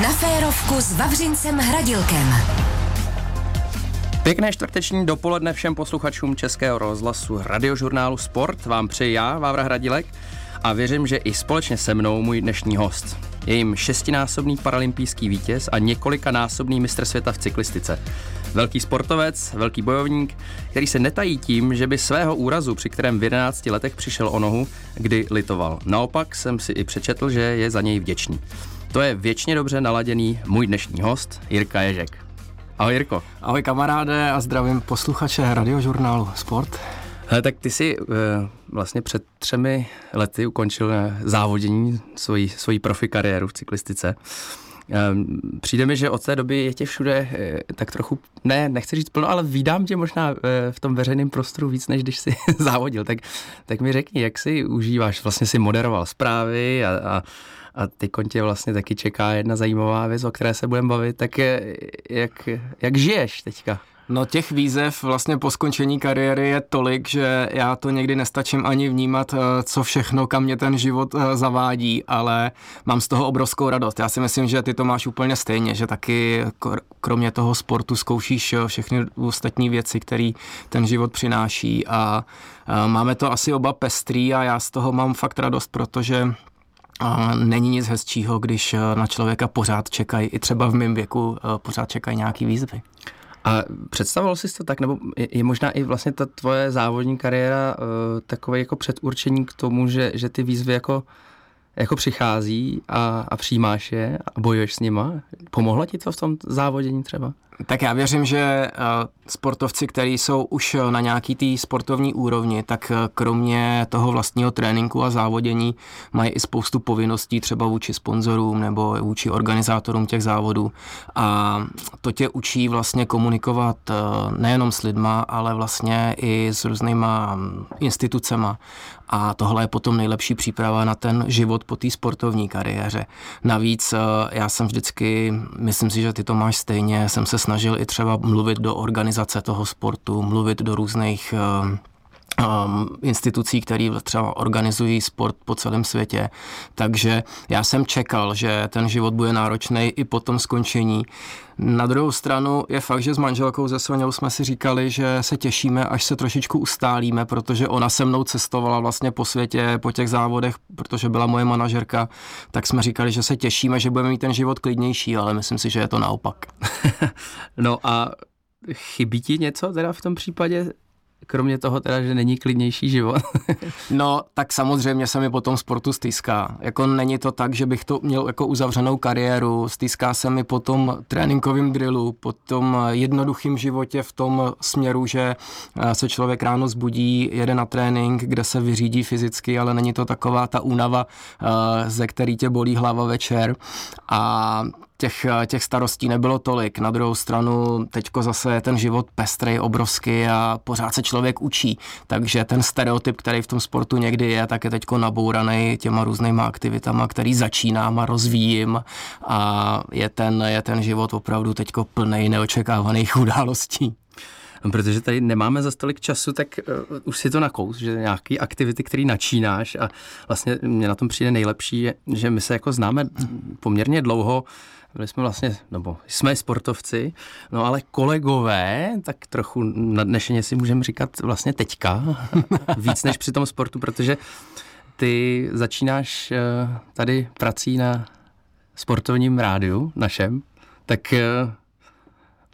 Na férovku s Vavřincem Hradilkem. Pěkné čtvrteční dopoledne všem posluchačům Českého rozhlasu radiožurnálu Sport vám přeji já, Vávra Hradilek, a věřím, že i společně se mnou můj dnešní host. Je jim šestinásobný paralympijský vítěz a několikanásobný mistr světa v cyklistice. Velký sportovec, velký bojovník, který se netají tím, že by svého úrazu, při kterém v 11 letech přišel o nohu, kdy litoval. Naopak jsem si i přečetl, že je za něj vděčný. To je věčně dobře naladěný můj dnešní host, Jirka Ježek. Ahoj Jirko. Ahoj kamaráde a zdravím posluchače radiožurnálu Sport. Hele, tak ty jsi uh, vlastně před třemi lety ukončil uh, závodění svojí, svojí profi kariéru v cyklistice. Um, přijde mi, že od té doby je tě všude uh, tak trochu, ne, nechci říct plno, ale vídám tě možná uh, v tom veřejném prostoru víc, než když jsi závodil. Tak, tak mi řekni, jak si užíváš? Vlastně si moderoval zprávy a, a a ty tě vlastně taky čeká jedna zajímavá věc, o které se budeme bavit, tak je, jak, jak žiješ teďka? No těch výzev vlastně po skončení kariéry je tolik, že já to někdy nestačím ani vnímat, eh, co všechno, kam mě ten život eh, zavádí, ale mám z toho obrovskou radost. Já si myslím, že ty to máš úplně stejně, že taky kromě toho sportu zkoušíš eh, všechny ostatní věci, které ten život přináší a máme to asi oba pestrý a já z toho mám fakt radost, protože a není nic hezčího, když na člověka pořád čekají, i třeba v mém věku pořád čekají nějaký výzvy. A představoval jsi to tak, nebo je, možná i vlastně ta tvoje závodní kariéra uh, takové jako předurčení k tomu, že, že ty výzvy jako, jako přichází a, a přijímáš je a bojuješ s nima? Pomohlo ti to v tom závodění třeba? Tak já věřím, že eh, sportovci, kteří jsou už na nějaký té sportovní úrovni, tak eh, kromě toho vlastního tréninku a závodění mají i spoustu povinností třeba vůči sponzorům nebo vůči organizátorům těch závodů. A to tě učí vlastně komunikovat eh, nejenom s lidma, ale vlastně i s různýma mm, institucema. A tohle je potom nejlepší příprava na ten život po té sportovní kariéře. Navíc já jsem vždycky, myslím si, že ty to máš stejně, jsem se snažil i třeba mluvit do organizace toho sportu, mluvit do různých um, institucí, které třeba organizují sport po celém světě. Takže já jsem čekal, že ten život bude náročný i po tom skončení. Na druhou stranu je fakt, že s manželkou ze Soněou jsme si říkali, že se těšíme, až se trošičku ustálíme, protože ona se mnou cestovala vlastně po světě, po těch závodech, protože byla moje manažerka, tak jsme říkali, že se těšíme, že budeme mít ten život klidnější, ale myslím si, že je to naopak. no a chybí ti něco teda v tom případě kromě toho teda, že není klidnější život. no, tak samozřejmě se mi po tom sportu stýská. Jako není to tak, že bych to měl jako uzavřenou kariéru, stýská se mi po tom tréninkovém drillu, po tom jednoduchém životě v tom směru, že eh, se člověk ráno zbudí, jede na trénink, kde se vyřídí fyzicky, ale není to taková ta únava, eh, ze který tě bolí hlava večer. A těch, eh, těch starostí nebylo tolik. Na druhou stranu teďko zase ten život pestrej, obrovský a pořád se člověk učí. Takže ten stereotyp, který v tom sportu někdy je, tak je teďko nabouraný těma různýma aktivitama, který začínám a rozvíjím a je ten, je ten život opravdu teďko plný neočekávaných událostí. Protože tady nemáme za tolik času, tak uh, už si to nakous, že nějaký aktivity, který načínáš a vlastně mě na tom přijde nejlepší, že my se jako známe poměrně dlouho, byli jsme vlastně, nebo jsme sportovci, no ale kolegové, tak trochu nadnešeně si můžeme říkat vlastně teďka, víc než při tom sportu, protože ty začínáš eh, tady prací na sportovním rádiu našem, tak eh,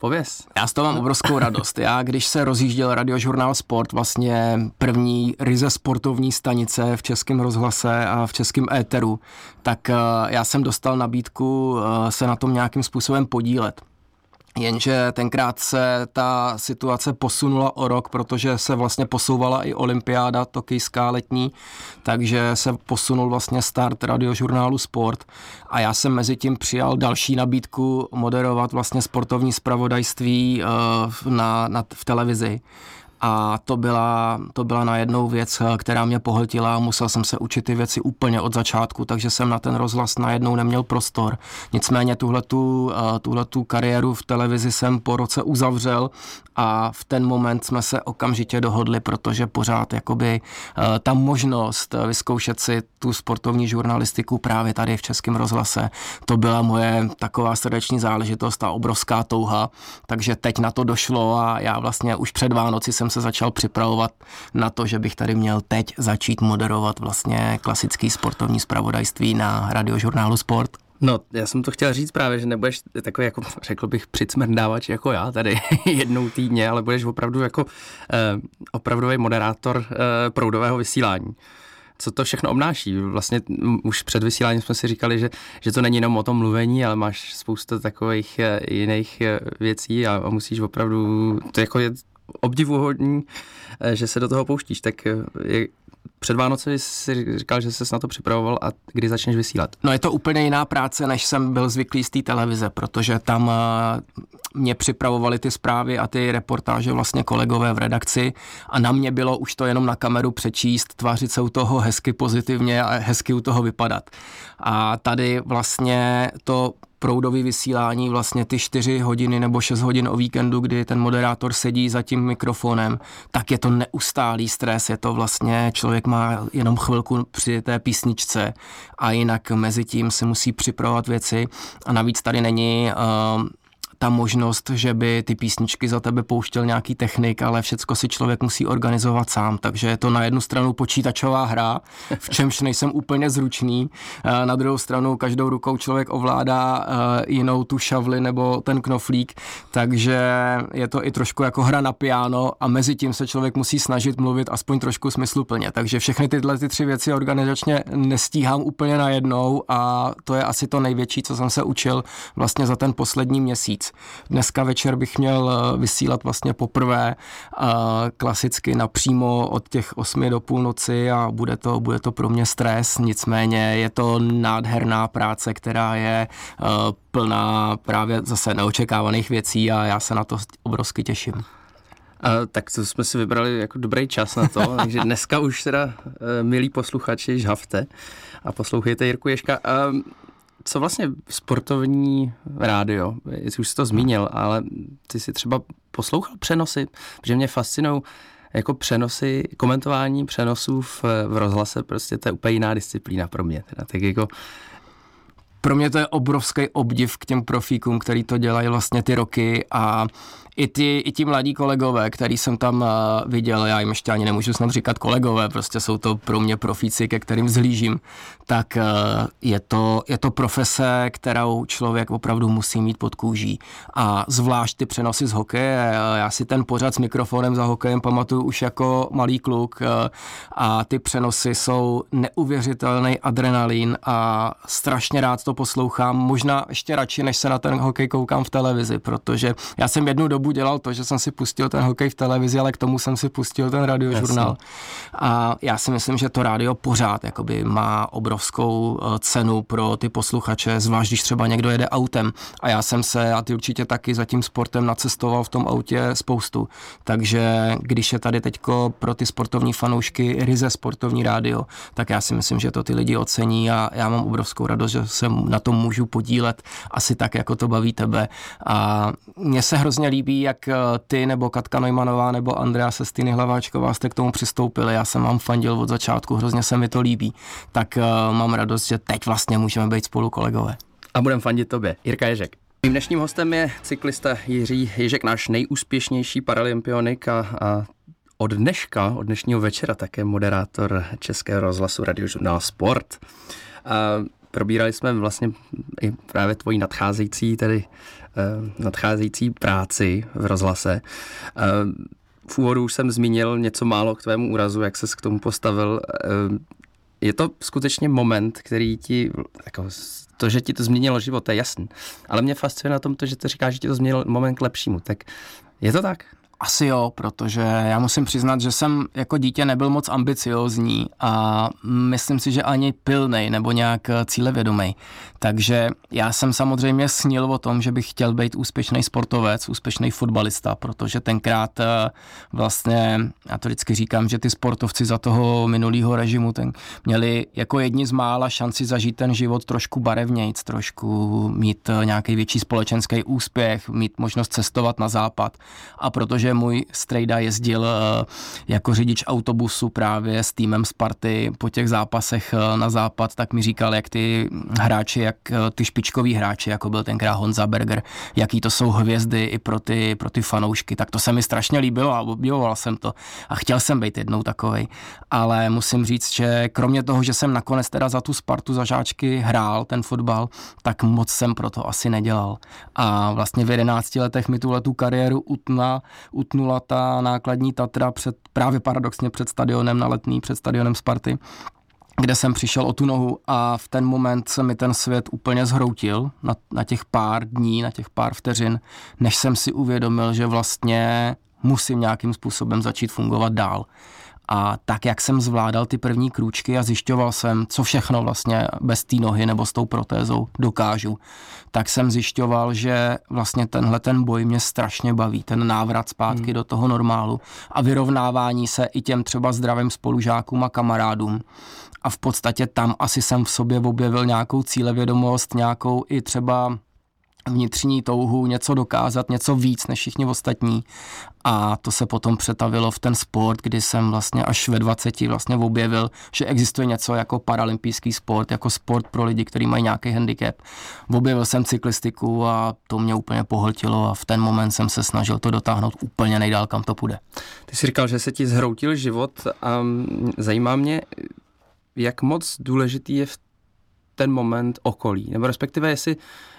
Pověz. Já z toho mám obrovskou radost. Já, když se rozjížděl radiožurnál Sport, vlastně první ryze sportovní stanice v českém rozhlase a v českém éteru, tak eh, já jsem dostal nabídku eh, se na tom nějakým způsobem podílet. Jenže tenkrát se ta situace posunula o rok, protože se vlastně posouvala i olympiáda tokijská letní, takže se posunul vlastně start radiožurnálu Sport a já jsem mezi tím přijal další nabídku moderovat vlastně sportovní zpravodajství uh, na, na, v televizi. A to byla, to byla najednou věc, která mě pohltila musel jsem se učit ty věci úplně od začátku, takže jsem na ten rozhlas najednou neměl prostor. Nicméně tuhletu, tuhletu kariéru v televizi jsem po roce uzavřel a v ten moment jsme se okamžitě dohodli, protože pořád jakoby ta možnost vyzkoušet si tu sportovní žurnalistiku právě tady v Českém rozhlase, to byla moje taková srdeční záležitost a obrovská touha, takže teď na to došlo a já vlastně už před Vánoci jsem se začal připravovat na to, že bych tady měl teď začít moderovat vlastně klasický sportovní zpravodajství na radiožurnálu Sport. No, já jsem to chtěl říct právě, že nebudeš takový, jako řekl bych, přicmrdávač jako já tady jednou týdně, ale budeš opravdu jako eh, opravdový moderátor eh, proudového vysílání co to všechno obnáší. Vlastně už před vysíláním jsme si říkali, že, že to není jenom o tom mluvení, ale máš spoustu takových eh, jiných eh, věcí a musíš opravdu, to jako je obdivuhodný, eh, že se do toho pouštíš. Tak je, před Vánoci si říkal, že jsi na to připravoval a kdy začneš vysílat? No je to úplně jiná práce, než jsem byl zvyklý z té televize, protože tam eh, mě připravovali ty zprávy a ty reportáže vlastně kolegové v redakci a na mě bylo už to jenom na kameru přečíst, tvářit se u toho hezky pozitivně a hezky u toho vypadat. A tady vlastně to proudový vysílání, vlastně ty 4 hodiny nebo 6 hodin o víkendu, kdy ten moderátor sedí za tím mikrofonem, tak je to neustálý stres, je to vlastně, člověk má jenom chvilku při té písničce a jinak mezi tím si musí připravovat věci. A navíc tady není uh, ta možnost, že by ty písničky za tebe pouštěl nějaký technik, ale všecko si člověk musí organizovat sám, takže je to na jednu stranu počítačová hra, v čemž nejsem úplně zručný, eh, na druhou stranu každou rukou člověk ovládá eh, jinou tu šavli nebo ten knoflík, takže je to i trošku jako hra na piano a mezi tím se člověk musí snažit mluvit aspoň trošku smysluplně, takže všechny tyhle ty tři věci organizačně nestíhám úplně najednou a to je asi to největší, co jsem se učil vlastně za ten poslední měsíc. Dneska večer bych měl eh, vysílat vlastně poprvé eh, klasicky napřímo od těch 8 do půlnoci a bude to, bude to pro mě stres, nicméně je to nádherná práce, která je eh, plná právě zase neočekávaných věcí a já se na to obrovsky těším. A, tak to jsme si vybrali jako dobrý čas na to, takže dneska už teda, milí posluchači, žhavte a poslouchejte Jirku Ješka. A, co vlastně sportovní rádio, jestli už jsi to zmínil, ale ty si třeba poslouchal přenosy, protože mě fascinují jako přenosy, komentování přenosů v, v rozhlase, prostě to je úplně jiná disciplína pro mě. Teda. Tak jako pro mě to je obrovský obdiv k těm profíkům, který to dělají vlastně ty roky a i, ty, i ti mladí kolegové, který jsem tam uh, viděl, já jim ještě ani nemůžu snad říkat kolegové, prostě jsou to pro mě profíci, ke kterým zhlížím, tak uh, je, to, je to profese, kterou člověk opravdu musí mít pod kůží. A zvlášť ty přenosy z hokeje, já si ten pořad s mikrofonem za hokejem pamatuju už jako malý kluk a ty přenosy jsou neuvěřitelný adrenalin a strašně rád to poslouchám, možná ještě radši, než se na ten hokej koukám v televizi, protože já jsem jednu dobu dělal to, že jsem si pustil ten hokej v televizi, ale k tomu jsem si pustil ten radiožurnál. A já si myslím, že to rádio pořád jakoby má obrovskou eh, cenu pro ty posluchače, zvlášť když třeba někdo jede autem. A já jsem se, a ty určitě taky za tím sportem nacestoval v tom autě spoustu. Takže když je tady teďko pro ty sportovní fanoušky ryze sportovní rádio, tak já si myslím, že to ty lidi ocení a já mám obrovskou radost, že se na tom můžu podílet asi tak, jako to baví tebe. A mně se hrozně líbí, jak eh, ty nebo Katka Neumannová nebo Andrea Sestiny Hlaváčková jste k tomu přistoupili. Já jsem vám fandil od začátku, hrozně se mi to líbí. Tak uh, mám radost, že teď vlastně můžeme být spolu kolegové. A budem fandit tobě. Jirka Ježek. Mým dnešním hostem je cyklista Jiří Ježek, náš nejúspěšnější paralympionik a, a od dneška, od dnešního večera také moderátor Českého rozhlasu Radiožurnál Sport. A probírali jsme vlastně i právě tvoji nadcházející, tedy uh, nadcházející práci v rozhlase. Uh, v úvodu už jsem zmínil něco málo k tvému úrazu, jak ses k tomu postavil. Uh, je to skutečně moment, který ti, jako, to, že ti to změnilo život, je jasný. Ale mě fascinuje na tom to, že to říkáš, že ti to změnilo moment k lepšímu. Tak je to tak? Asi jo, protože já musím přiznat, že jsem jako dítě nebyl moc ambiciozní a myslím si, že ani pilnej nebo nějak eh, cílevědomý. Takže já jsem samozřejmě snil o tom, že bych chtěl být úspěšný sportovec, úspěšný fotbalista, protože tenkrát eh, vlastně, já to vždycky říkám, že ty sportovci za toho minulého režimu ten, měli jako jedni z mála šanci zažít ten život trošku barevnějc, trošku mít eh, nějaký větší společenský úspěch, mít možnost cestovat na západ. A protože můj strejda jezdil eh, jako řidič autobusu právě s týmem Sparty po těch zápasech na západ, tak mi říkal, jak ty hráči jak eh, ty špičkoví hráči, jako byl tenkrát Honza Berger, jaký to jsou hvězdy i pro ty, pro ty fanoušky, tak to se mi strašně líbilo a obdivoval jsem to a chtěl jsem být jednou takovej. Ale musím říct, že kromě toho, že jsem nakonec teda za tu Spartu za žáčky hrál ten fotbal, tak moc jsem pro to asi nedělal. A vlastně v 11 letech mi tuhle tu kariéru utna, utnula ta nákladní Tatra před, právě paradoxně před stadionem na letný, před stadionem Sparty kde jsem přišel o tu nohu a v ten moment se mi ten svět úplně zhroutil na, na těch pár dní, na těch pár vteřin, než jsem si uvědomil, že vlastně musím nějakým způsobem začít fungovat dál. A tak, jak jsem zvládal ty první krůčky a zjišťoval jsem, co všechno vlastně bez té nohy nebo s tou protézou dokážu, tak jsem zjišťoval, že vlastně tenhle ten boj mě strašně baví, ten návrat zpátky hmm. do toho normálu a vyrovnávání se i těm třeba zdravým spolužákům a kamarádům a v podstatě tam asi jsem v sobě objevil nějakou cílevědomost, nějakou i třeba vnitřní touhu něco dokázat, něco víc než všichni ostatní. A to se potom přetavilo v ten sport, kdy jsem vlastně až ve 20 vlastně objevil, že existuje něco jako paralympijský sport, jako sport pro lidi, kteří mají nějaký handicap. Objevil jsem cyklistiku a to mě úplně pohltilo a v ten moment jsem se snažil to dotáhnout úplně nejdál, kam to půjde. Ty jsi říkal, že se ti zhroutil život a zajímá mě, jak moc důležitý je v ten moment okolí, nebo respektive jestli,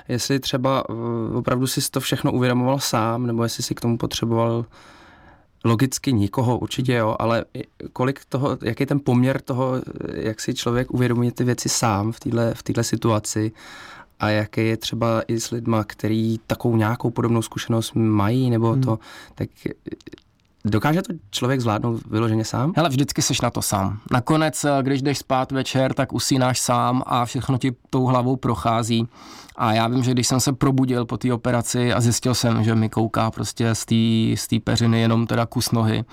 jestli třeba eh, opravdu si to všechno uvědomoval sám, nebo jestli si k tomu potřeboval logicky nikoho, určitě jo, ale kolik toho, jaký je ten poměr toho, jak si člověk uvědomuje ty věci sám v této v této situaci a jaký je třeba i s lidma, který takovou nějakou podobnou zkušenost mají, nebo hmm. to, tak Dokáže to člověk zvládnout vyloženě sám? Hele, vždycky seš na to sám. Nakonec, eh, když jdeš spát večer, tak usínáš sám a všechno ti tou hlavou prochází. A já vím, že když jsem se probudil po té operaci a zjistil jsem, že mi kouká prostě z té peřiny jenom teda kus nohy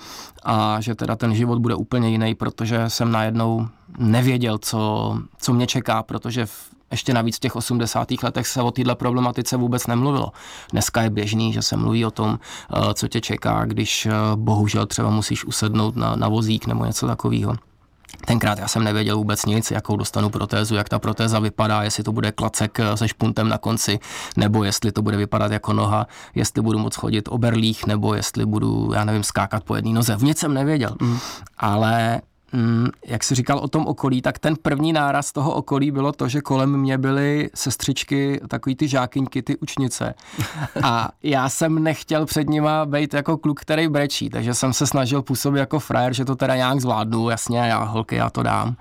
a že teda ten život bude úplně jiný, protože jsem najednou nevěděl, co, co mě čeká, protože v ještě navíc v těch 80. letech se o této problematice vůbec nemluvilo. Dneska je běžný, že se mluví o tom, eh, co tě čeká, když eh, bohužel třeba musíš usednout na, na vozík nebo něco takového. Tenkrát já jsem nevěděl vůbec nic, jakou dostanu protézu, jak ta protéza vypadá, jestli to bude klacek eh, se špuntem na konci, nebo jestli to bude vypadat jako noha, jestli budu moc chodit oberlích, nebo jestli budu, já nevím, skákat po jedné noze. V nic jsem nevěděl. Mm. Ale mm, jak jsi říkal o tom okolí, tak ten první náraz toho okolí bylo to, že kolem mě byly sestřičky, takový ty žákyňky, ty učnice. A já jsem nechtěl před nima být jako kluk, který brečí, takže jsem se snažil působit jako frajer, že to teda nějak zvládnu, jasně, já holky, já to dám.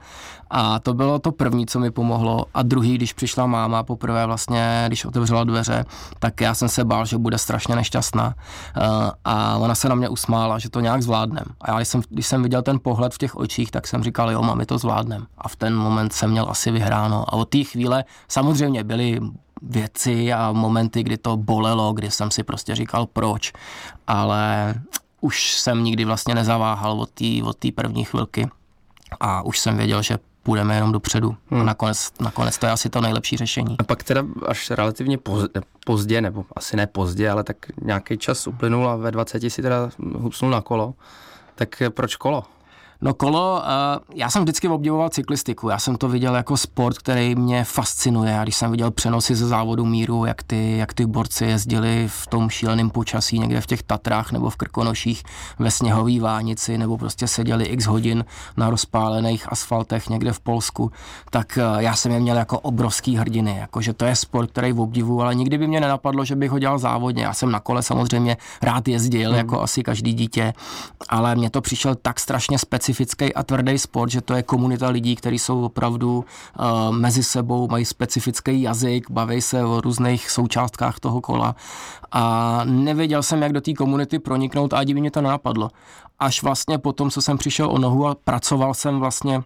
A to bylo to první, co mi pomohlo. A druhý, když přišla máma poprvé vlastně, když otevřela dveře, tak já jsem se bál, že bude strašně nešťastná. Uh, a ona se na mě usmála, že to nějak zvládnem. A já, když jsem, když jsem viděl ten pohled v těch očích, tak jsem říkal, jo, mami, to zvládnem. A v ten moment jsem měl asi vyhráno. A od té chvíle samozřejmě byly věci a momenty, kdy to bolelo, kdy jsem si prostě říkal proč, ale už jsem nikdy vlastně nezaváhal od té první chvilky a už jsem věděl, že půjdeme jenom dopředu. Hmm. A nakonec, nakonec to je asi to nejlepší řešení. A pak teda až relativně pozdě, nebo asi ne pozdě, ale tak nějaký čas uplynul a ve 20 si teda hupsnul na kolo. Tak proč kolo? No kolo, uh, já jsem vždycky obdivoval cyklistiku, já jsem to viděl jako sport, který mě fascinuje a když jsem viděl přenosy ze závodu míru, jak ty, jak ty borci jezdili v tom šíleném počasí někde v těch Tatrách nebo v Krkonoších ve sněhové vánici nebo prostě seděli x hodin na rozpálených asfaltech někde v Polsku, tak uh, já jsem je měl jako obrovský hrdiny, jako že to je sport, který v obdivu, ale nikdy by mě nenapadlo, že bych ho dělal závodně. Já jsem na kole samozřejmě rád jezdil, hmm. jako asi každý dítě, ale mě to přišel tak strašně speciální specifický a tvrdý sport, že to je komunita lidí, kteří jsou opravdu uh, mezi sebou, mají specifický jazyk, baví se o různých součástkách toho kola a nevěděl jsem, jak do té komunity proniknout a by mě to napadlo. Až vlastně po tom, co jsem přišel o nohu a pracoval jsem vlastně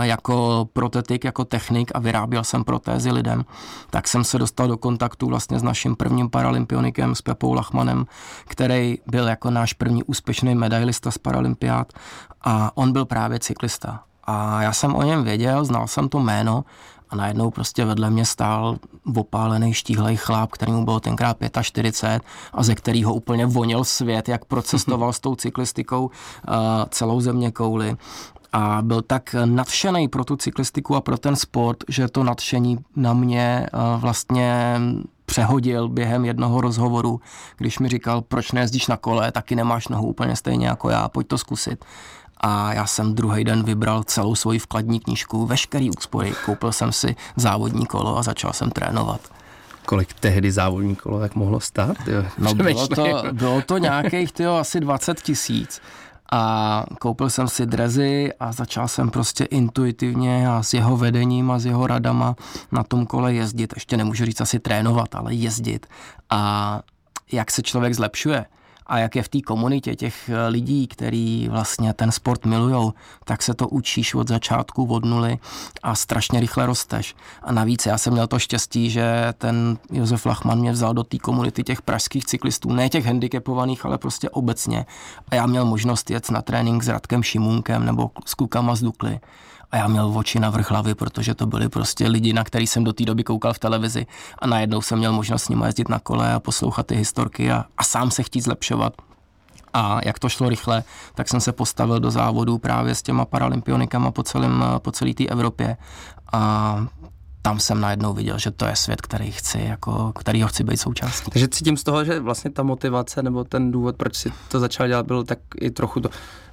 jako protetik, jako technik a vyráběl jsem protézy lidem, tak jsem se dostal do kontaktu vlastně s naším prvním paralympionikem, s Pepou Lachmanem, který byl jako náš první úspěšný medailista z paralympiád a on byl právě cyklista. A já jsem o něm věděl, znal jsem to jméno a najednou prostě vedle mě stál opálený štíhlej chlap, který mu bylo tenkrát 45 a ze kterého úplně vonil svět, jak procestoval s tou cyklistikou uh, celou země kouli a byl tak nadšený pro tu cyklistiku a pro ten sport, že to nadšení na mě eh, vlastně přehodil během jednoho rozhovoru, když mi říkal, proč nejezdíš na kole, taky nemáš nohu úplně stejně jako já, pojď to zkusit. A já jsem druhý den vybral celou svoji vkladní knížku, veškerý úspory, koupil jsem si závodní kolo a začal jsem trénovat. Kolik tehdy závodní kolo tak mohlo stát? Jo? No bylo to, bylo to nějakých tyjo, asi 20 tisíc a koupil jsem si drezy a začal jsem prostě intuitivně a s jeho vedením a s jeho radama na tom kole jezdit. Ještě nemůžu říct asi trénovat, ale jezdit. A jak se člověk zlepšuje, a jak je v té komunitě těch eh, lidí, který vlastně ten sport milujou, tak se to učíš od začátku, od nuly a strašně rychle rosteš. A navíc já jsem měl to štěstí, že ten Josef Lachman mě vzal do té komunity těch pražských cyklistů, ne těch handicapovaných, ale prostě obecně. A já měl možnost jet na trénink s Radkem Šimunkem nebo s klukama z Dukly a já měl oči na vrch hlavy, protože to byli prostě lidi, na který jsem do té doby koukal v televizi a najednou jsem měl možnost s nimi jezdit na kole a poslouchat ty historky a, a sám se chtít zlepšovat. A jak to šlo rychle, tak jsem se postavil do závodu právě s těma paralympionikama po, celém, po celé té Evropě. A tam jsem najednou viděl, že to je svět, který chci, jako, který ho chci být součástí. Takže cítím z toho, že vlastně ta motivace nebo ten důvod, proč si to začal dělat, byl tak i trochu to,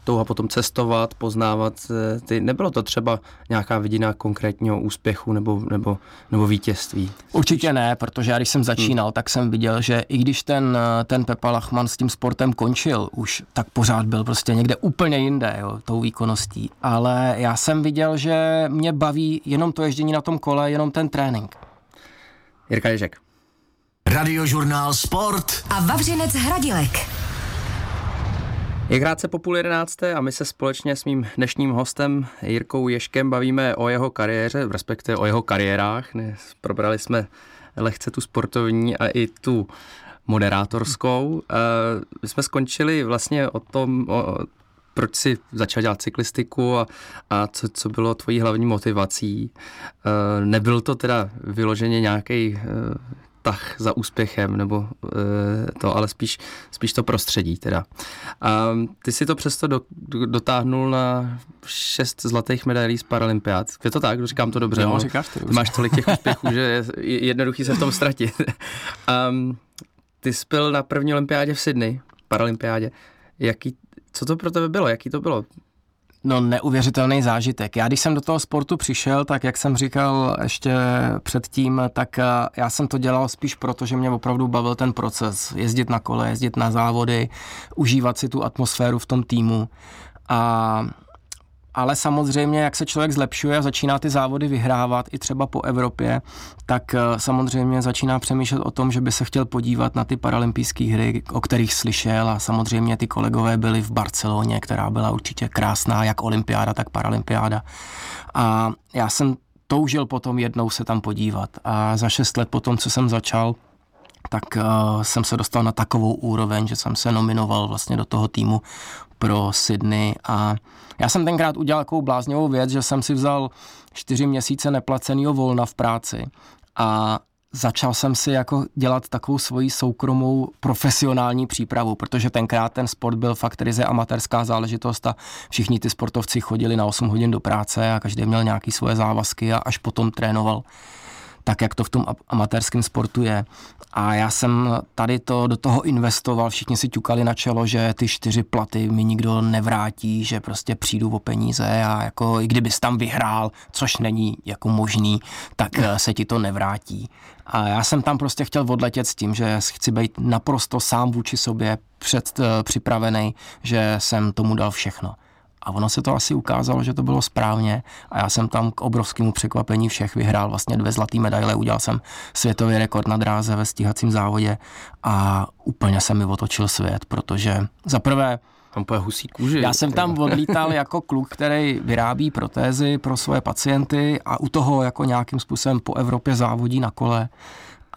touha potom cestovat, poznávat eh, ty, nebylo to třeba nějaká vidina konkrétního úspěchu nebo, nebo, nebo vítězství? Určitě ne, protože já když jsem začínal, hmm. tak jsem viděl, že i když ten, ten Pepa Lachman s tím sportem končil už, tak pořád byl prostě někde úplně jinde, jo, tou výkonností. Ale já jsem viděl, že mě baví jenom to ježdění na tom kole, jenom ten trénink. Jirka Ježek. Radiožurnál Sport a Vavřinec Hradilek. Je krátce po půl jedenácté a my se společně s mým dnešním hostem Jirkou Ješkem bavíme o jeho kariéře, respektive o jeho kariérách. Probrali jsme lehce tu sportovní a i tu moderátorskou. Eh, my jsme skončili vlastně o tom, o, proč si začal dělat cyklistiku a, a co, co bylo tvojí hlavní motivací. Eh, nebyl to teda vyloženě nějaký eh, tah za úspěchem, nebo e, to, ale spíš, spíš to prostředí teda. A ty si to přesto do, do, dotáhnul na šest zlatých medailí z Paralympiád. Je to tak? Říkám to dobře. Jo, no? říkáš to Ty máš tolik těch úspěchů, že je jednoduchý se v tom ztratit. um, ty jsi byl na první olympiádě v Sydney, Paralympiádě. Jaký, co to pro tebe bylo? Jaký to bylo? No neuvěřitelný zážitek. Já když jsem do toho sportu přišel, tak jak jsem říkal ještě předtím, tak eh, já jsem to dělal spíš proto, že mě opravdu bavil ten proces. Jezdit na kole, jezdit na závody, užívat si tu atmosféru v tom týmu. A ale samozřejmě, jak se člověk zlepšuje a začíná ty závody vyhrávat i třeba po Evropě, tak eh, samozřejmě začíná přemýšlet o tom, že by se chtěl podívat na ty paralympijské hry, o kterých slyšel a samozřejmě ty kolegové byli v Barceloně, která byla určitě krásná, jak olympiáda, tak paralympiáda. A já jsem toužil potom jednou se tam podívat a za šest let potom, co jsem začal, tak uh, jsem se dostal na takovou úroveň, že jsem se nominoval vlastně do toho týmu pro Sydney a já jsem tenkrát udělal takovou bláznivou věc, že jsem si vzal čtyři měsíce neplaceného volna v práci a začal jsem si jako dělat takovou svoji soukromou profesionální přípravu, protože tenkrát ten sport byl fakt ryze amatérská záležitost a všichni ty sportovci chodili na 8 hodin do práce a každý měl nějaký svoje závazky a až potom trénoval tak, jak to v tom amatérském sportu je. A já jsem tady to do toho investoval, všichni si ťukali na čelo, že ty čtyři platy mi nikdo nevrátí, že prostě přijdu o peníze a jako i kdybys tam vyhrál, což není jako možný, tak eh, se ti to nevrátí. A já jsem tam prostě chtěl odletět s tím, že chci být naprosto sám vůči sobě před, uh, připravený, že jsem tomu dal všechno A ono se to asi ukázalo, že to bylo správně. A já jsem tam k obrovskému překvapení všech vyhrál vlastně dvě zlaté medaile, udělal jsem světový rekord na dráze ve stíhacím závodě a úplně se mi otočil svět, protože za prvé tam husí kůži. Já jsem tam odlítal jako kluk, který vyrábí protézy pro svoje pacienty a u toho jako nějakým způsobem po Evropě závodí na kole.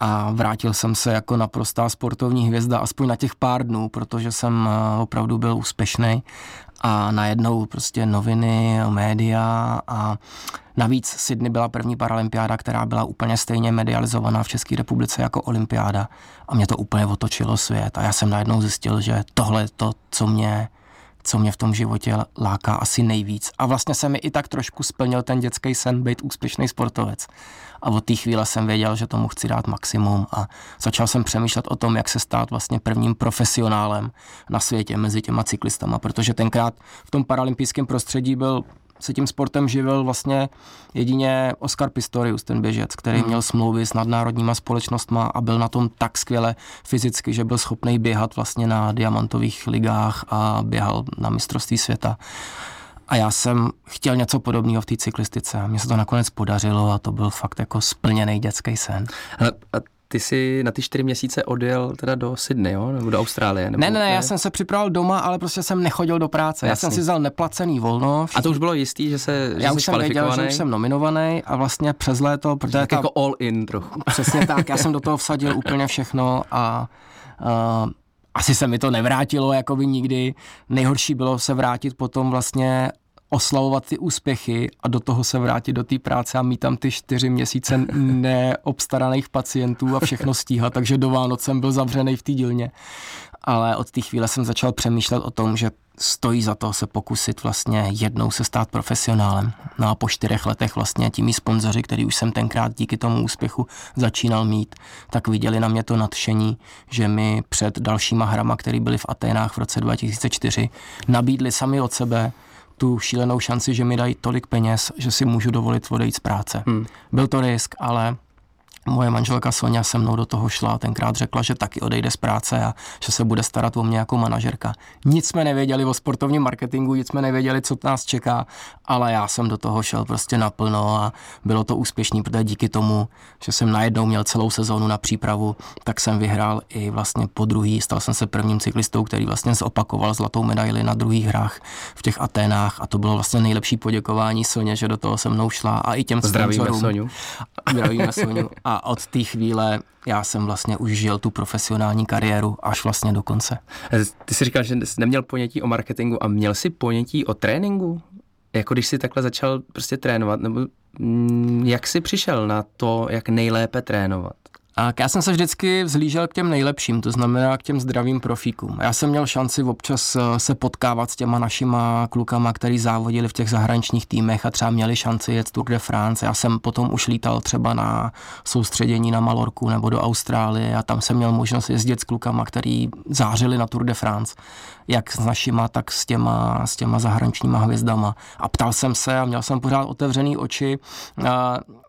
A vrátil jsem se jako naprostá sportovní hvězda aspoň na těch pár dnů, protože jsem eh, opravdu byl úspěšný a najednou prostě noviny, média a navíc Sydney byla první paralympiáda, která byla úplně stejně medializovaná v České republice jako olympiáda. A mě to úplně otočilo svět. A já jsem najednou zjistil, že tohle je to, co mě co mě v tom životě láká asi nejvíc. A vlastně se mi i tak trošku splnil ten dětský sen být úspěšný sportovec. A od té chvíle jsem věděl, že tomu chci dát maximum a začal jsem přemýšlet o tom, jak se stát vlastně prvním profesionálem na světě mezi těma cyklistama, protože tenkrát v tom paralympijském prostředí byl se tím sportem živil vlastně jedině Oscar Pistorius, ten běžec, který hmm. měl smlouvy s nadnárodníma společnostma a byl na tom tak skvěle fyzicky, že byl schopný běhat vlastně na diamantových ligách a běhal na mistrovství světa. A já jsem chtěl něco podobného v té cyklistice. Mně se to nakonec podařilo a to byl fakt jako splněný dětský sen. A, a ty jsi na ty čtyři měsíce odjel teda do Sydney, jo? nebo do Austrálie? Nebo ne, ne, ne, já jsem se připravil doma, ale prostě jsem nechodil do práce. Jasný. Já jsem si vzal neplacený volno. Všichni... A to už bylo jistý, že se že Já už jsem věděl, že už jsem nominovaný a vlastně přes léto, protože tak ta... jako all in trochu. Přesně tak, já jsem do toho vsadil úplně všechno a uh, asi se mi to nevrátilo jako by nikdy. Nejhorší bylo se vrátit potom vlastně oslavovat ty úspěchy a do toho se vrátit do té práce a mít tam ty čtyři měsíce neobstaraných pacientů a všechno stíhat, takže do Vánoc jsem byl zavřený v té dílně. Ale od té chvíle jsem začal přemýšlet o tom, že stojí za to se pokusit vlastně jednou se stát profesionálem. No a po čtyřech letech vlastně tím sponzoři, který už jsem tenkrát díky tomu úspěchu začínal mít, tak viděli na mě to nadšení, že mi před dalšíma hrama, které byly v Aténách v roce 2004, nabídli sami od sebe tu šílenou šanci, že mi dají tolik peněz, že si můžu dovolit odejít z práce. Hmm. Byl to risk, ale Moje manželka Sonja se mnou do toho šla a tenkrát řekla, že taky odejde z práce a že se bude starat o mě jako manažerka. Nic jsme nevěděli o sportovním marketingu, nic jsme nevěděli, co nás čeká, ale já jsem do toho šel prostě naplno a bylo to úspěšný, protože díky tomu, že jsem najednou měl celou sezónu na přípravu, tak jsem vyhrál i vlastně po druhý. Stal jsem se prvním cyklistou, který vlastně zopakoval zlatou medaili na druhých hrách v těch Aténách a to bylo vlastně nejlepší poděkování Soně, že do toho se mnou šla a i těm Zdravíme Soňu. Zdravíme Soňu. A od té chvíle já jsem vlastně už žil tu profesionální kariéru až vlastně do konce. Ty jsi říkal, že jsi neměl ponětí o marketingu a měl jsi ponětí o tréninku? Jako když jsi takhle začal prostě trénovat, nebo mm, jak jsi přišel na to, jak nejlépe trénovat? A já jsem se vždycky vzlížel k těm nejlepším, to znamená k těm zdravým profíkům. Já jsem měl šanci občas eh, se potkávat s těma našima klukama, který závodili v těch zahraničních týmech a třeba měli šanci jet Tour de France. Já jsem potom už lítal třeba na soustředění na Malorku nebo do Austrálie a tam jsem měl možnost jezdit s klukama, který zářili na Tour de France jak s našima, tak s těma, s těma zahraničníma hvězdama. A ptal jsem se a měl jsem pořád otevřený oči,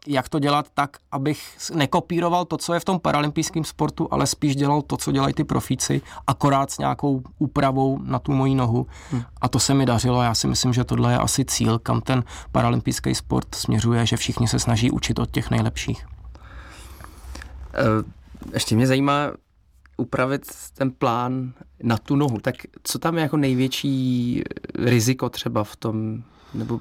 jak to dělat tak, abych nekopíroval to, co je v tom paralympijském sportu, ale spíš dělal to, co dělají ty profíci, akorát s nějakou úpravou na tu moji nohu. Hmm. A to se mi dařilo. Já si myslím, že tohle je asi cíl, kam ten paralympijský sport směřuje, že všichni se snaží učit od těch nejlepších. Eh, ještě mě zajímá, upravit ten plán na tu nohu, tak co tam je jako největší riziko třeba v tom nebo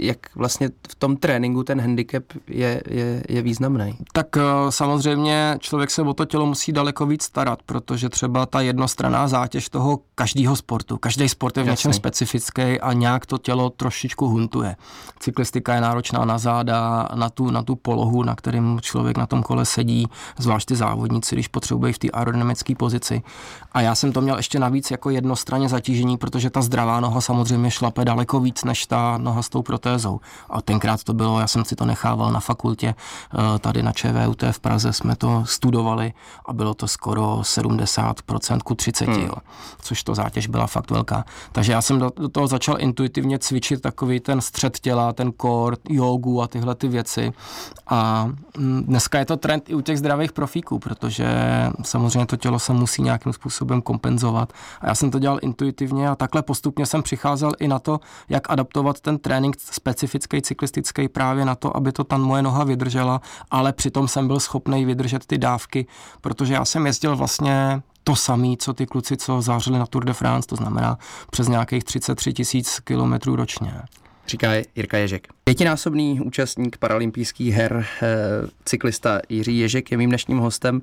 jak vlastně v tom tréninku ten handicap je, je, je významný? Tak eh, samozřejmě člověk se o to tělo musí daleko víc starat, protože třeba ta jednostranná zátěž toho každého sportu, každý sport je v něčem specifický a nějak to tělo trošičku huntuje. Cyklistika je náročná na záda, na tu, na tu polohu, na kterým člověk na tom kole sedí, zvlášť ty závodníci, když potřebují v té aerodynamické pozici. A já jsem to měl ještě navíc jako jednostranně zatížení, protože ta zdravá noha samozřejmě šlape daleko víc než než ta noha s tou protézou. A tenkrát to bylo, já jsem si to nechával na fakultě, eh, tady na ČVUT v Praze jsme to studovali a bylo to skoro 70% ku 30, hmm. jo, což to zátěž byla fakt velká. Takže já jsem do, do toho začal intuitivně cvičit takový ten střed těla, ten core, jogu a tyhle ty věci. A mm, dneska je to trend i u těch zdravých profíků, protože samozřejmě to tělo se musí nějakým způsobem kompenzovat. A já jsem to dělal intuitivně a takhle postupně jsem přicházel i na to, jak adaptovat ten trénink specifický, cyklistický právě na to, aby to ta moje noha vydržela, ale přitom jsem byl schopný vydržet ty dávky, protože já jsem jezdil vlastně to samé, co ty kluci, co zářili na Tour de France, to znamená přes nějakých 33 tisíc kilometrů ročně. Říká Jirka Ježek. Pětinásobný účastník paralympijských her, eh, cyklista Jiří Ježek je mým dnešním hostem.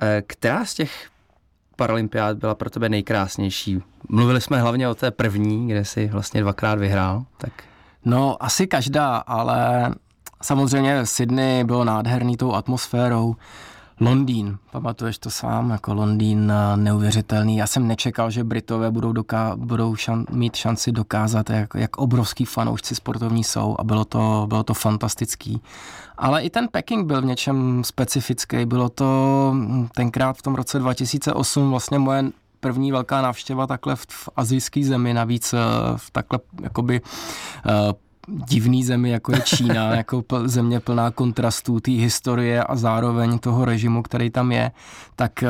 Eh, která z těch paralympiád byla pro tebe nejkrásnější? Mluvili jsme hlavně o té první, kde jsi vlastně dvakrát vyhrál. Tak... No, asi každá, ale samozřejmě Sydney bylo nádherný tou atmosférou. Londýn, pamatuješ to sám, jako Londýn eh, neuvěřitelný. Já jsem nečekal, že Britové budou, doká- budou šan- mít šanci dokázat, jak, jak obrovský fanoušci sportovní jsou a bylo to, bylo to fantastický. Ale i ten Peking byl v něčem specifický. Bylo to hm, tenkrát v tom roce 2008 vlastně moje první velká návštěva takhle v, v azijské zemi, navíc eh, v takhle jakoby uh, divný zemi, jako je Čína, jako země plná kontrastů té historie a zároveň toho režimu, který tam je, tak eh,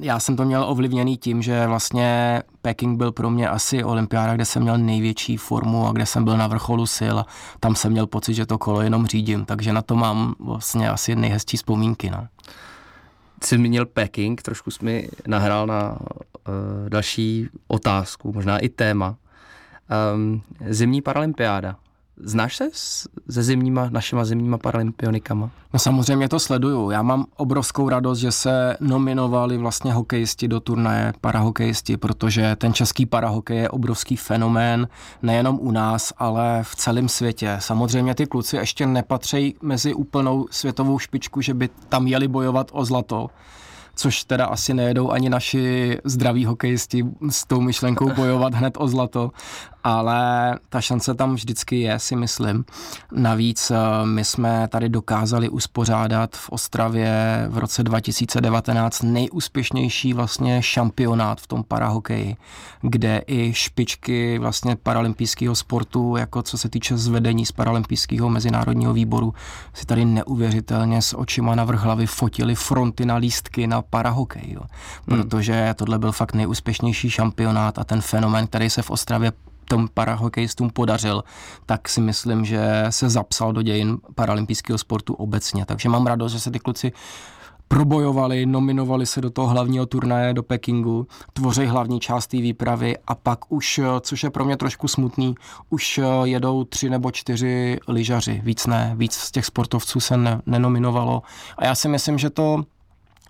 já jsem to měl ovlivněný tím, že vlastně Peking byl pro mě asi olympiáda, kde jsem měl největší formu a kde jsem byl na vrcholu sil a tam jsem měl pocit, že to kolo jenom řídím, takže na to mám vlastně asi nejhezčí vzpomínky. No. Jsi zmínil Peking, trošku jsi mi nahrál na uh, další otázku, možná i téma. Um, zimní paralympiáda. Znáš se se zimníma, našima zimníma paralympionikama? No samozřejmě to sleduju. Já mám obrovskou radost, že se nominovali vlastně hokejisti do turnaje parahokejisti, protože ten český parahokej je obrovský fenomén nejenom u nás, ale v celém světě. Samozřejmě ty kluci ještě nepatří mezi úplnou světovou špičku, že by tam jeli bojovat o zlato což teda asi nejedou ani naši zdraví hokejisti s tou myšlenkou bojovat hned o zlato, ale ta šance tam vždycky je, si myslím. Navíc eh, my jsme tady dokázali uspořádat v Ostravě v roce 2019 nejúspěšnější vlastně šampionát v tom parahokeji, kde i špičky vlastně paralympijského sportu, jako co se týče zvedení z paralympijského mezinárodního výboru, si tady neuvěřitelně s očima na vrch hlavy fotili fronty na lístky na parahokej, jo. Hmm. protože tohle byl fakt nejúspěšnější šampionát a ten fenomén, který se v Ostravě tom parahokejistům podařil, tak si myslím, že se zapsal do dějin paralympijského sportu obecně. Takže mám radost, že se ty kluci probojovali, nominovali se do toho hlavního turnaje do Pekingu, tvoří hlavní část té výpravy a pak už, což je pro mě trošku smutný, už jedou tři nebo čtyři lyžaři, víc ne, víc z těch sportovců se ne, nenominovalo a já si myslím, že to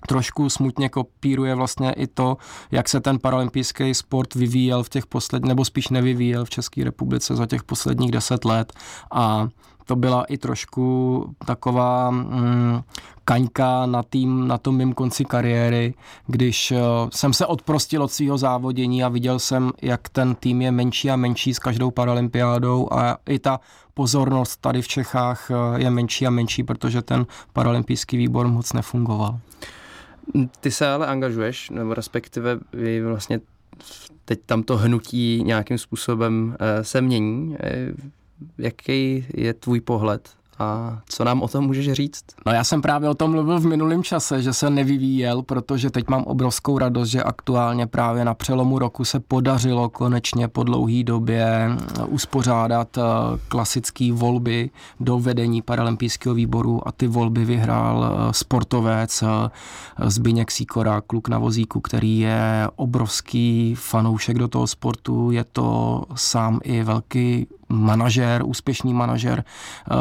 trošku smutně kopíruje vlastně i to, jak se ten paralympijský sport vyvíjel v těch posledních, nebo spíš nevyvíjel v České republice za těch posledních deset let a to byla i trošku taková mm, kaňka na, tým, na tom mým konci kariéry, když uh, jsem se odprostil od svého závodění a viděl jsem, jak ten tým je menší a menší s každou paralympiádou a i ta pozornost tady v Čechách uh, je menší a menší, protože ten paralympijský výbor moc nefungoval. Ty se ale angažuješ, nebo respektive vy vlastně teď tam to hnutí nějakým způsobem eh, se mění. Eh, jaký je tvůj pohled a co nám o tom můžeš říct? No já jsem právě o tom mluvil v minulém čase, že se nevyvíjel, protože teď mám obrovskou radost, že aktuálně právě na přelomu roku se podařilo konečně po dlouhé době uspořádat eh, klasické volby do vedení paralympijského výboru a ty volby vyhrál eh, sportovec eh, Zbyněk Sikora, kluk na vozíku, který je obrovský fanoušek do toho sportu, je to sám i velký manažer, úspěšný manažer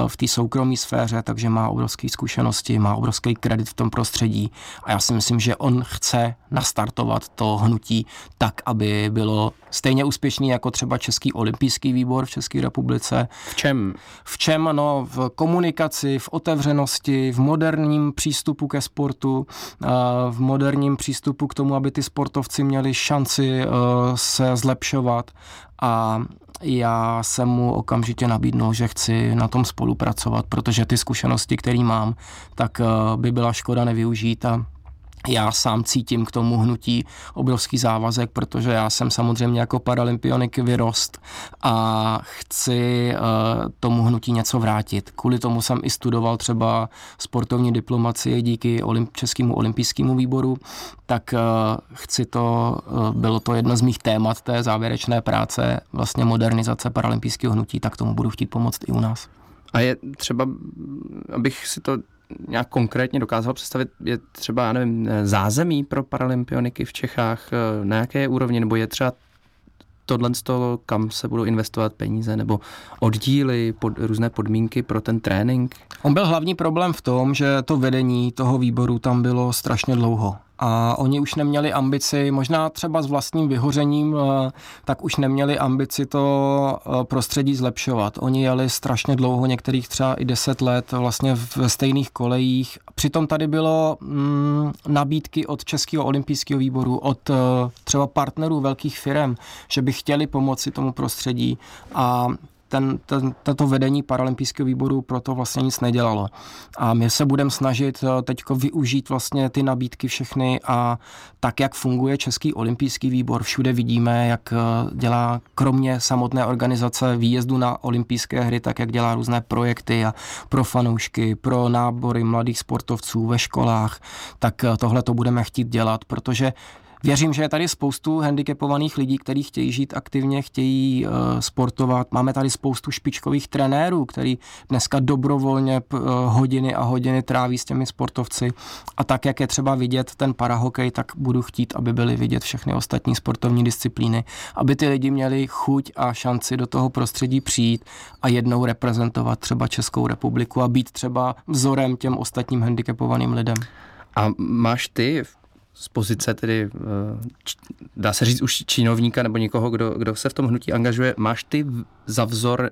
v té soukromé sféře, takže má obrovské zkušenosti, má obrovský kredit v tom prostředí a já si myslím, že on chce nastartovat to hnutí tak, aby bylo stejně úspěšný jako třeba Český olympijský výbor v České republice. V čem? V čem? No, v komunikaci, v otevřenosti, v moderním přístupu ke sportu, v moderním přístupu k tomu, aby ty sportovci měli šanci se zlepšovat a já jsem mu okamžitě nabídnul, že chci na tom spolupracovat, protože ty zkušenosti, které mám, tak eh, by byla škoda nevyužít a já sám cítím k tomu hnutí obrovský závazek, protože já jsem samozřejmě jako paralympionik vyrost a chci uh, tomu hnutí něco vrátit. Kvůli tomu jsem i studoval třeba sportovní diplomaci díky olymp- Českému olympijskému výboru, tak uh, chci to, uh, bylo to jedno z mých témat té závěrečné práce, vlastně modernizace paralympijského hnutí, tak tomu budu chtít pomoct i u nás. A je třeba, abych si to nějak konkrétně dokázal představit, je třeba, já nevím, zázemí pro paralympioniky v Čechách, eh, na jaké úrovni, nebo je třeba tohle z toho, kam se budou investovat peníze, nebo oddíly, pod, různé podmínky pro ten trénink? On byl hlavní problém v tom, že to vedení toho výboru tam bylo strašně dlouho a oni už neměli ambici, možná třeba s vlastním vyhořením, eh, tak už neměli ambici to eh, prostředí zlepšovat. Oni jeli strašně dlouho, některých třeba i deset let vlastně ve stejných kolejích. Přitom tady bylo mm, nabídky od Českého olympijského výboru, od uh, třeba partnerů velkých firm, že by chtěli pomoci tomu prostředí a ten, ten, tato vedení paralympijského výboru proto vlastně nic nedělalo. A my se budeme snažit eh, teď využít vlastně ty nabídky všechny a tak, jak funguje Český olympijský výbor, všude vidíme, jak eh, dělá kromě samotné organizace výjezdu na olympijské hry, tak jak dělá různé projekty a pro fanoušky, pro nábory mladých sportovců ve školách, tak eh, tohle to budeme chtít dělat, protože Věřím, že je tady spoustu handicapovaných lidí, kteří chtějí žít aktivně, chtějí uh, sportovat. Máme tady spoustu špičkových trenérů, který dneska dobrovolně uh, hodiny a hodiny tráví s těmi sportovci. A tak, jak je třeba vidět ten parahokej, tak budu chtít, aby byly vidět všechny ostatní sportovní disciplíny, aby ty lidi měli chuť a šanci do toho prostředí přijít a jednou reprezentovat třeba Českou republiku a být třeba vzorem těm ostatním handicapovaným lidem. A máš ty v z pozice tedy, eh, dá se říct už činovníka nebo někoho, kdo, kdo se v tom hnutí angažuje, máš ty za vzor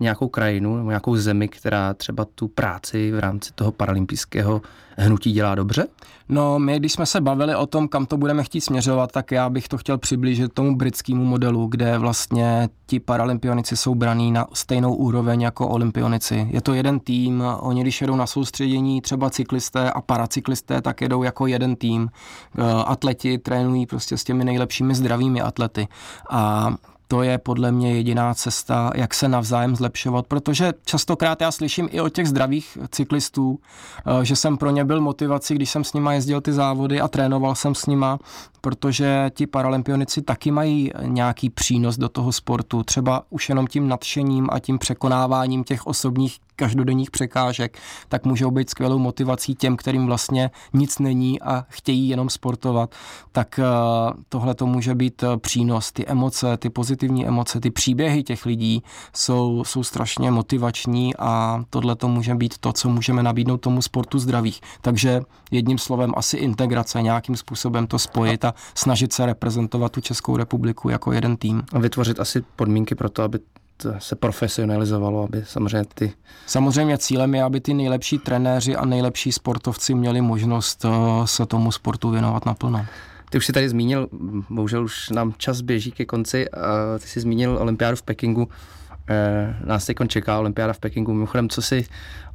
nějakou krajinu nebo nějakou zemi, která třeba tu práci v rámci toho paralympijského hnutí dělá dobře? No, my, když jsme se bavili o tom, kam to budeme chtít směřovat, tak já bych to chtěl přiblížit tomu britskému modelu, kde vlastně ti paralympionici jsou braní na stejnou úroveň jako olympionici. Je to jeden tým, oni když jedou na soustředění, třeba cyklisté a paracyklisté, tak jedou jako jeden tým. Eh, atleti trénují prostě s těmi nejlepšími zdravými atlety. A to je podle mě jediná cesta, jak se navzájem zlepšovat, protože častokrát já slyším i od těch zdravých cyklistů, eh, že jsem pro ně byl motivací, když jsem s nima jezdil ty závody a trénoval jsem s nima, protože ti paralympionici taky mají nějaký přínos do toho sportu, třeba už jenom tím nadšením a tím překonáváním těch osobních každodenních překážek, tak můžou být skvělou motivací těm, kterým vlastně nic není a chtějí jenom sportovat. Tak eh, tohle to může být eh, přínos. Ty emoce, ty pozitivní emoce, ty příběhy těch lidí jsou, jsou strašně motivační a tohle to může být to, co můžeme nabídnout tomu sportu zdravých. Takže jedním slovem asi integrace, nějakým způsobem to spojit a snažit se reprezentovat tu Českou republiku jako jeden tým. A vytvořit asi podmínky pro to, aby se profesionalizovalo, aby samozřejmě ty... Samozřejmě cílem je, aby ty nejlepší trenéři a nejlepší sportovci měli možnost eh, se tomu sportu věnovat naplno. Ty už si tady zmínil, bohužel už nám čas běží ke konci, a ty jsi zmínil olympiádu v Pekingu. Eh, nás teď čeká olympiáda v Pekingu. Mimochodem, co si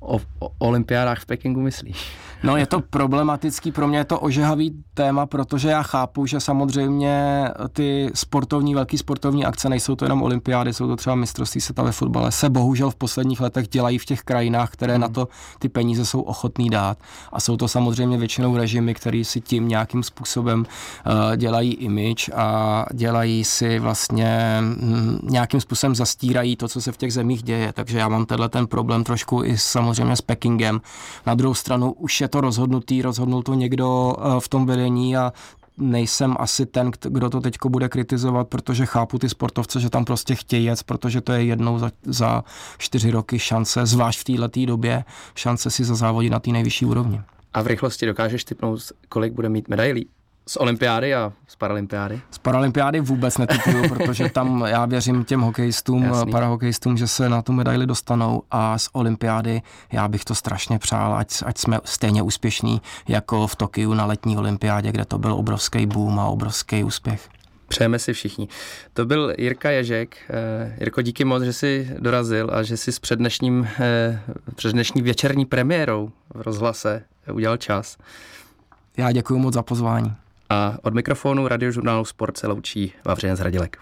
o, o olympiádách v Pekingu myslíš? No je to problematický, pro mě je to ožehavý téma, protože já chápu, že samozřejmě ty sportovní, velký sportovní akce nejsou to jenom olympiády, jsou to třeba mistrovství světa ve fotbale, se bohužel v posledních letech dělají v těch krajinách, které na to ty peníze jsou ochotný dát. A jsou to samozřejmě většinou režimy, které si tím nějakým způsobem uh, dělají image a dělají si vlastně hm, nějakým způsobem zastírají to, co se v těch zemích děje. Takže já mám tenhle ten problém trošku i samozřejmě s Pekingem. Na druhou stranu už je to rozhodnutý, rozhodnul to někdo eh, v tom vedení a nejsem asi ten, kdo to teď bude kritizovat, protože chápu ty sportovce, že tam prostě chtějí jet, protože to je jednou za, za čtyři roky šance, zvlášť v této době, šance si zazávodit na té nejvyšší úrovni. A v rychlosti dokážeš typnout, kolik bude mít medailí? Z olympiády a z paralympiády? Z paralympiády vůbec netypuju, protože tam já věřím těm hokejistům, Jasný. parahokejistům, že se na tu medaili dostanou a z olympiády já bych to strašně přál, ať, ať jsme stejně úspěšní jako v Tokiu na letní olympiádě, kde to byl obrovský boom a obrovský úspěch. Přejeme si všichni. To byl Jirka Ježek. Eh, Jirko, díky moc, že jsi dorazil a že jsi s předdnešním, eh, předdnešní večerní premiérou v rozhlase udělal čas. Já děkuji moc za pozvání. A od mikrofonu radiožurnálu Sport se loučí Vavřinec Radilek.